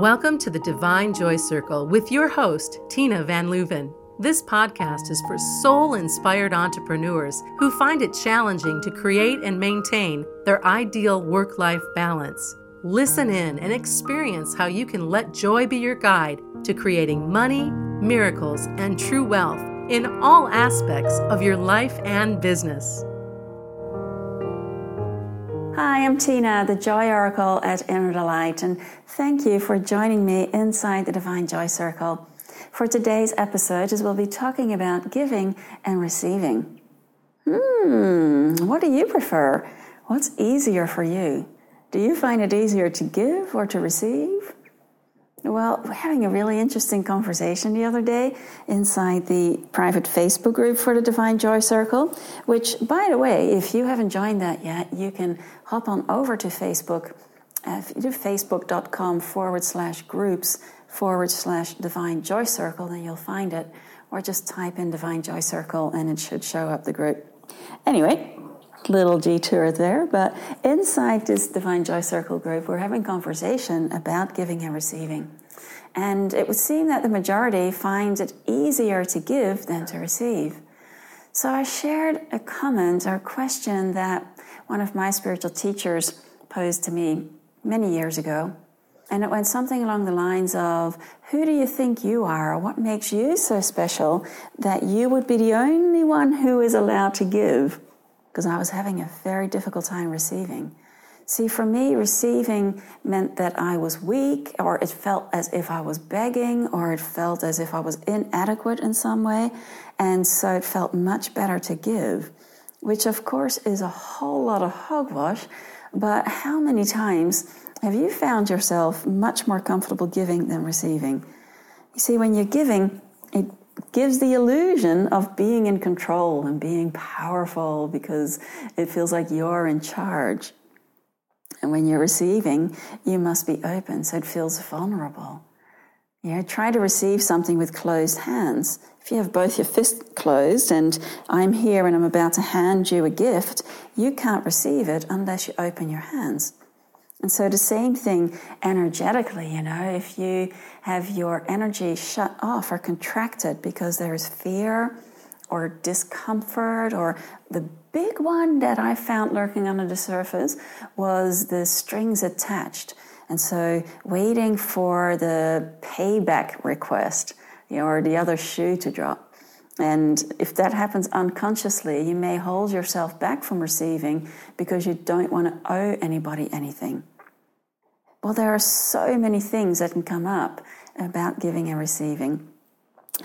Welcome to the Divine Joy Circle with your host, Tina Van Leuven. This podcast is for soul inspired entrepreneurs who find it challenging to create and maintain their ideal work life balance. Listen in and experience how you can let joy be your guide to creating money, miracles, and true wealth in all aspects of your life and business. Hi, I'm Tina, the Joy Oracle at Inner Delight, and thank you for joining me inside the Divine Joy Circle. For today's episode, as we'll be talking about giving and receiving. Hmm, what do you prefer? What's easier for you? Do you find it easier to give or to receive? Well, we're having a really interesting conversation the other day inside the private Facebook group for the Divine Joy Circle, which, by the way, if you haven't joined that yet, you can hop on over to Facebook. Uh, do facebook.com forward slash groups forward slash Divine Joy Circle, then you'll find it. Or just type in Divine Joy Circle and it should show up the group. Anyway, little detour there, but inside this Divine Joy Circle group, we're having conversation about giving and receiving. And it would seem that the majority finds it easier to give than to receive. So I shared a comment or a question that one of my spiritual teachers posed to me many years ago. And it went something along the lines of Who do you think you are? What makes you so special that you would be the only one who is allowed to give? Because I was having a very difficult time receiving. See, for me, receiving meant that I was weak, or it felt as if I was begging, or it felt as if I was inadequate in some way. And so it felt much better to give, which of course is a whole lot of hogwash. But how many times have you found yourself much more comfortable giving than receiving? You see, when you're giving, it gives the illusion of being in control and being powerful because it feels like you're in charge. And when you're receiving, you must be open, so it feels vulnerable. You know, try to receive something with closed hands. If you have both your fists closed and I'm here and I'm about to hand you a gift, you can't receive it unless you open your hands. And so the same thing energetically, you know, if you have your energy shut off or contracted because there is fear or discomfort or the big one that I found lurking under the surface was the strings attached. And so waiting for the payback request, you know, or the other shoe to drop. And if that happens unconsciously, you may hold yourself back from receiving because you don't want to owe anybody anything. Well, there are so many things that can come up about giving and receiving.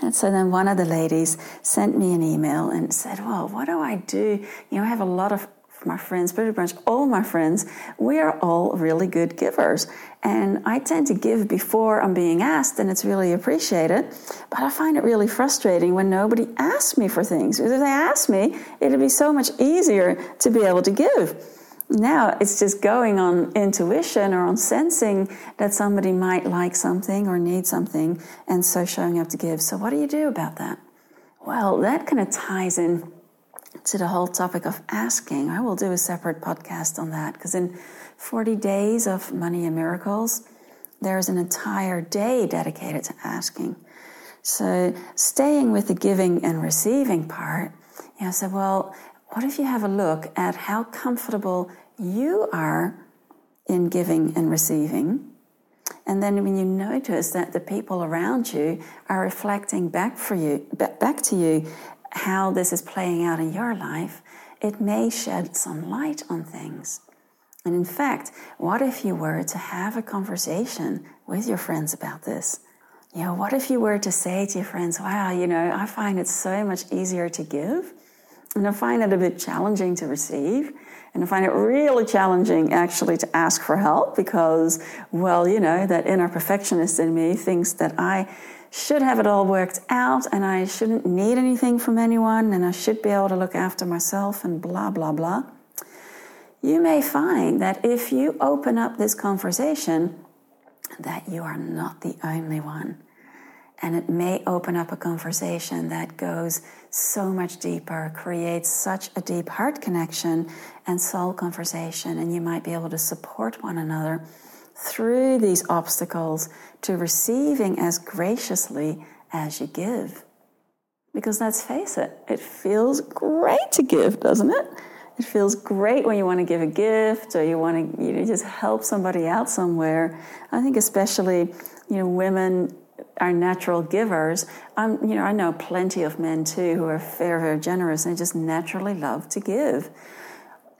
And so then one of the ladies sent me an email and said, Well, what do I do? You know, I have a lot of my friends, pretty much all my friends, we are all really good givers. And I tend to give before I'm being asked, and it's really appreciated. But I find it really frustrating when nobody asks me for things. If they ask me, it'd be so much easier to be able to give. Now it's just going on intuition or on sensing that somebody might like something or need something, and so showing up to give. So, what do you do about that? Well, that kind of ties in to the whole topic of asking. I will do a separate podcast on that because in 40 days of Money and Miracles, there's an entire day dedicated to asking. So, staying with the giving and receiving part, you know, so well, what if you have a look at how comfortable you are in giving and receiving? And then when you notice that the people around you are reflecting back for you, back to you, how this is playing out in your life, it may shed some light on things. And in fact, what if you were to have a conversation with your friends about this? You know, what if you were to say to your friends, wow, you know, I find it so much easier to give and I find it a bit challenging to receive. And I find it really challenging actually to ask for help because, well, you know, that inner perfectionist in me thinks that I should have it all worked out and I shouldn't need anything from anyone and I should be able to look after myself and blah, blah, blah. You may find that if you open up this conversation, that you are not the only one and it may open up a conversation that goes so much deeper, creates such a deep heart connection and soul conversation, and you might be able to support one another through these obstacles to receiving as graciously as you give. Because let's face it, it feels great to give, doesn't it? It feels great when you want to give a gift or you want to you know, just help somebody out somewhere. I think especially, you know, women are natural givers. You know, I know plenty of men too who are very, very generous and just naturally love to give.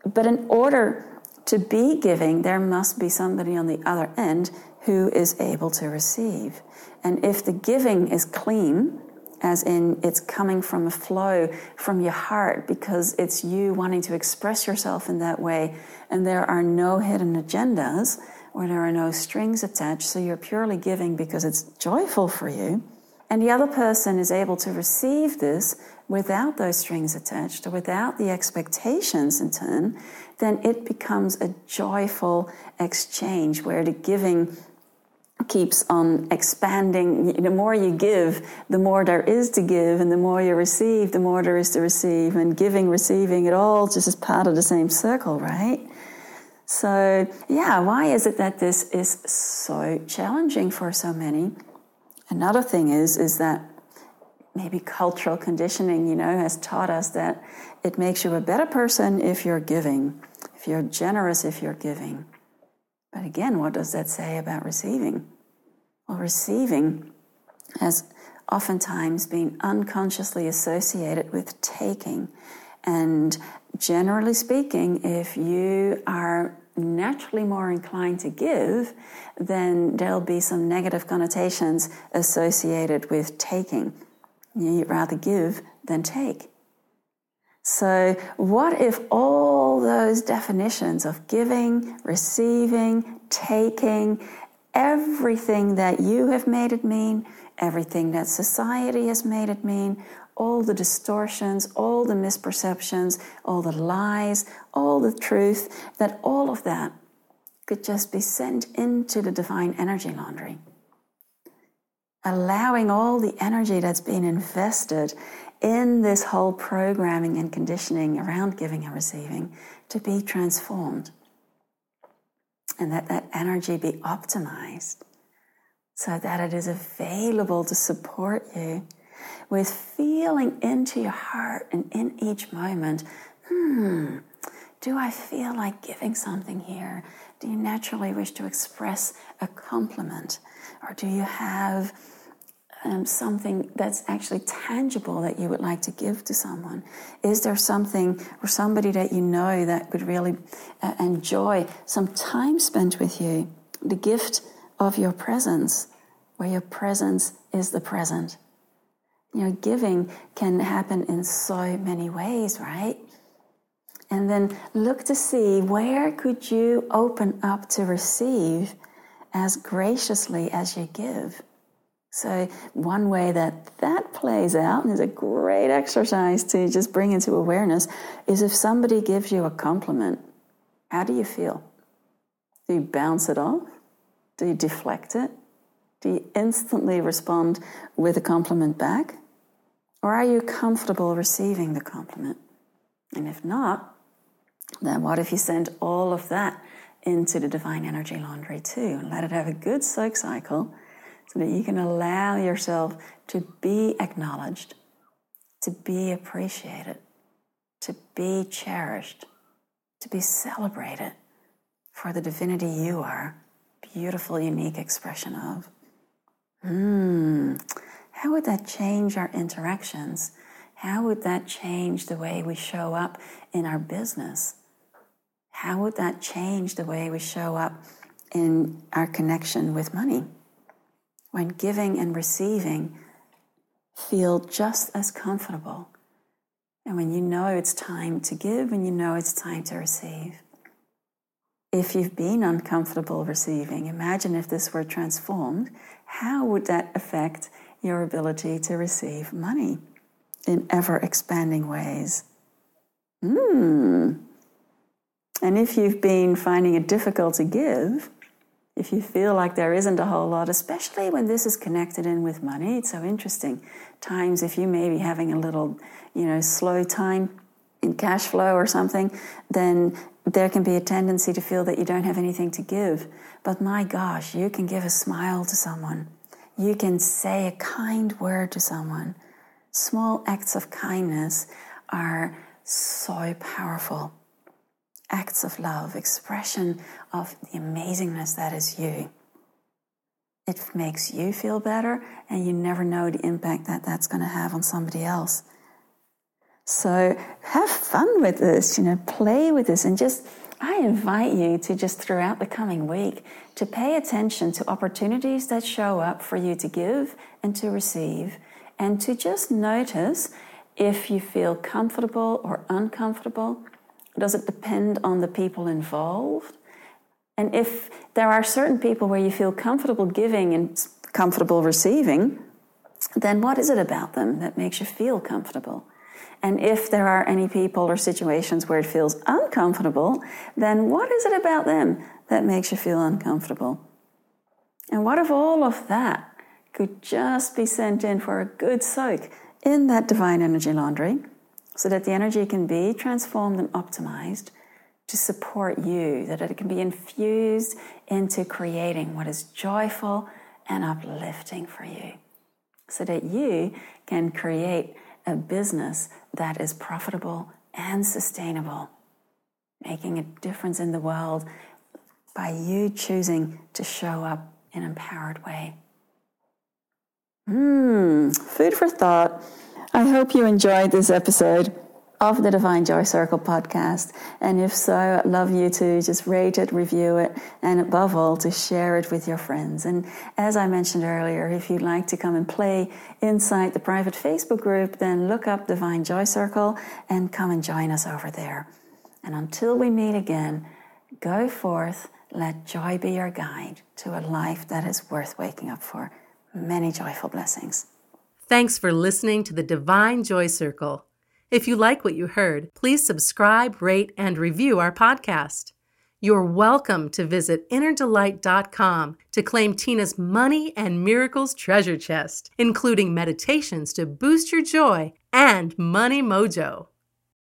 But in order to be giving, there must be somebody on the other end who is able to receive. And if the giving is clean, as in it's coming from a flow from your heart because it's you wanting to express yourself in that way, and there are no hidden agendas or there are no strings attached, so you're purely giving because it's joyful for you, and the other person is able to receive this without those strings attached or without the expectations in turn, then it becomes a joyful exchange where the giving keeps on expanding. The more you give, the more there is to give, and the more you receive, the more there is to receive. And giving, receiving, it all just is part of the same circle, right? So, yeah, why is it that this is so challenging for so many? Another thing is, is that maybe cultural conditioning, you know, has taught us that it makes you a better person if you're giving, if you're generous, if you're giving. But again, what does that say about receiving? Well, receiving has oftentimes been unconsciously associated with taking. And generally speaking, if you are naturally more inclined to give, then there'll be some negative connotations associated with taking. You'd rather give than take. So, what if all those definitions of giving, receiving, taking, everything that you have made it mean, everything that society has made it mean, all the distortions, all the misperceptions, all the lies, all the truth, that all of that could just be sent into the divine energy laundry. Allowing all the energy that's been invested in this whole programming and conditioning around giving and receiving to be transformed. And that that energy be optimized so that it is available to support you with feeling into your heart and in each moment, hmm, do I feel like giving something here? Do you naturally wish to express a compliment? Or do you have um, something that's actually tangible that you would like to give to someone? Is there something or somebody that you know that could really uh, enjoy some time spent with you? The gift of your presence, where your presence is the present. You know, giving can happen in so many ways, right? And then look to see where could you open up to receive as graciously as you give. So, one way that that plays out, and is a great exercise to just bring into awareness, is if somebody gives you a compliment, how do you feel? Do you bounce it off? Do you deflect it? Do you instantly respond with a compliment back? Or are you comfortable receiving the compliment? And if not, then what if you send all of that into the divine energy laundry too and let it have a good soak cycle? so that you can allow yourself to be acknowledged, to be appreciated, to be cherished, to be celebrated for the divinity you are, beautiful, unique expression of. Hmm, how would that change our interactions? How would that change the way we show up in our business? How would that change the way we show up in our connection with money? when giving and receiving feel just as comfortable. And when you know it's time to give and you know it's time to receive. If you've been uncomfortable receiving, imagine if this were transformed, how would that affect your ability to receive money in ever expanding ways? Hmm. And if you've been finding it difficult to give, if you feel like there isn't a whole lot, especially when this is connected in with money, it's so interesting. Times if you may be having a little, you know, slow time in cash flow or something, then there can be a tendency to feel that you don't have anything to give. But my gosh, you can give a smile to someone. You can say a kind word to someone. Small acts of kindness are so powerful. Acts of love, expression of the amazingness that is you. It makes you feel better, and you never know the impact that that's going to have on somebody else. So have fun with this, you know, play with this, and just I invite you to just throughout the coming week to pay attention to opportunities that show up for you to give and to receive, and to just notice if you feel comfortable or uncomfortable. Does it depend on the people involved? And if there are certain people where you feel comfortable giving and comfortable receiving, then what is it about them that makes you feel comfortable? And if there are any people or situations where it feels uncomfortable, then what is it about them that makes you feel uncomfortable? And what if all of that could just be sent in for a good soak in that divine energy laundry so that the energy can be transformed and optimized to support you, that it can be infused into creating what is joyful and uplifting for you, so that you can create a business that is profitable and sustainable, making a difference in the world by you choosing to show up in an empowered way. Hmm, food for thought. I hope you enjoyed this episode of the Divine Joy Circle podcast. And if so, I'd love you to just rate it, review it, and above all, to share it with your friends. And as I mentioned earlier, if you'd like to come and play inside the private Facebook group, then look up Divine Joy Circle and come and join us over there. And until we meet again, go forth, let joy be your guide to a life that is worth waking up for. Many joyful blessings. Thanks for listening to the Divine Joy Circle. If you like what you heard, please subscribe, rate, and review our podcast. You're welcome to visit innerdelight.com to claim Tina's money and miracles treasure chest, including meditations to boost your joy and money mojo.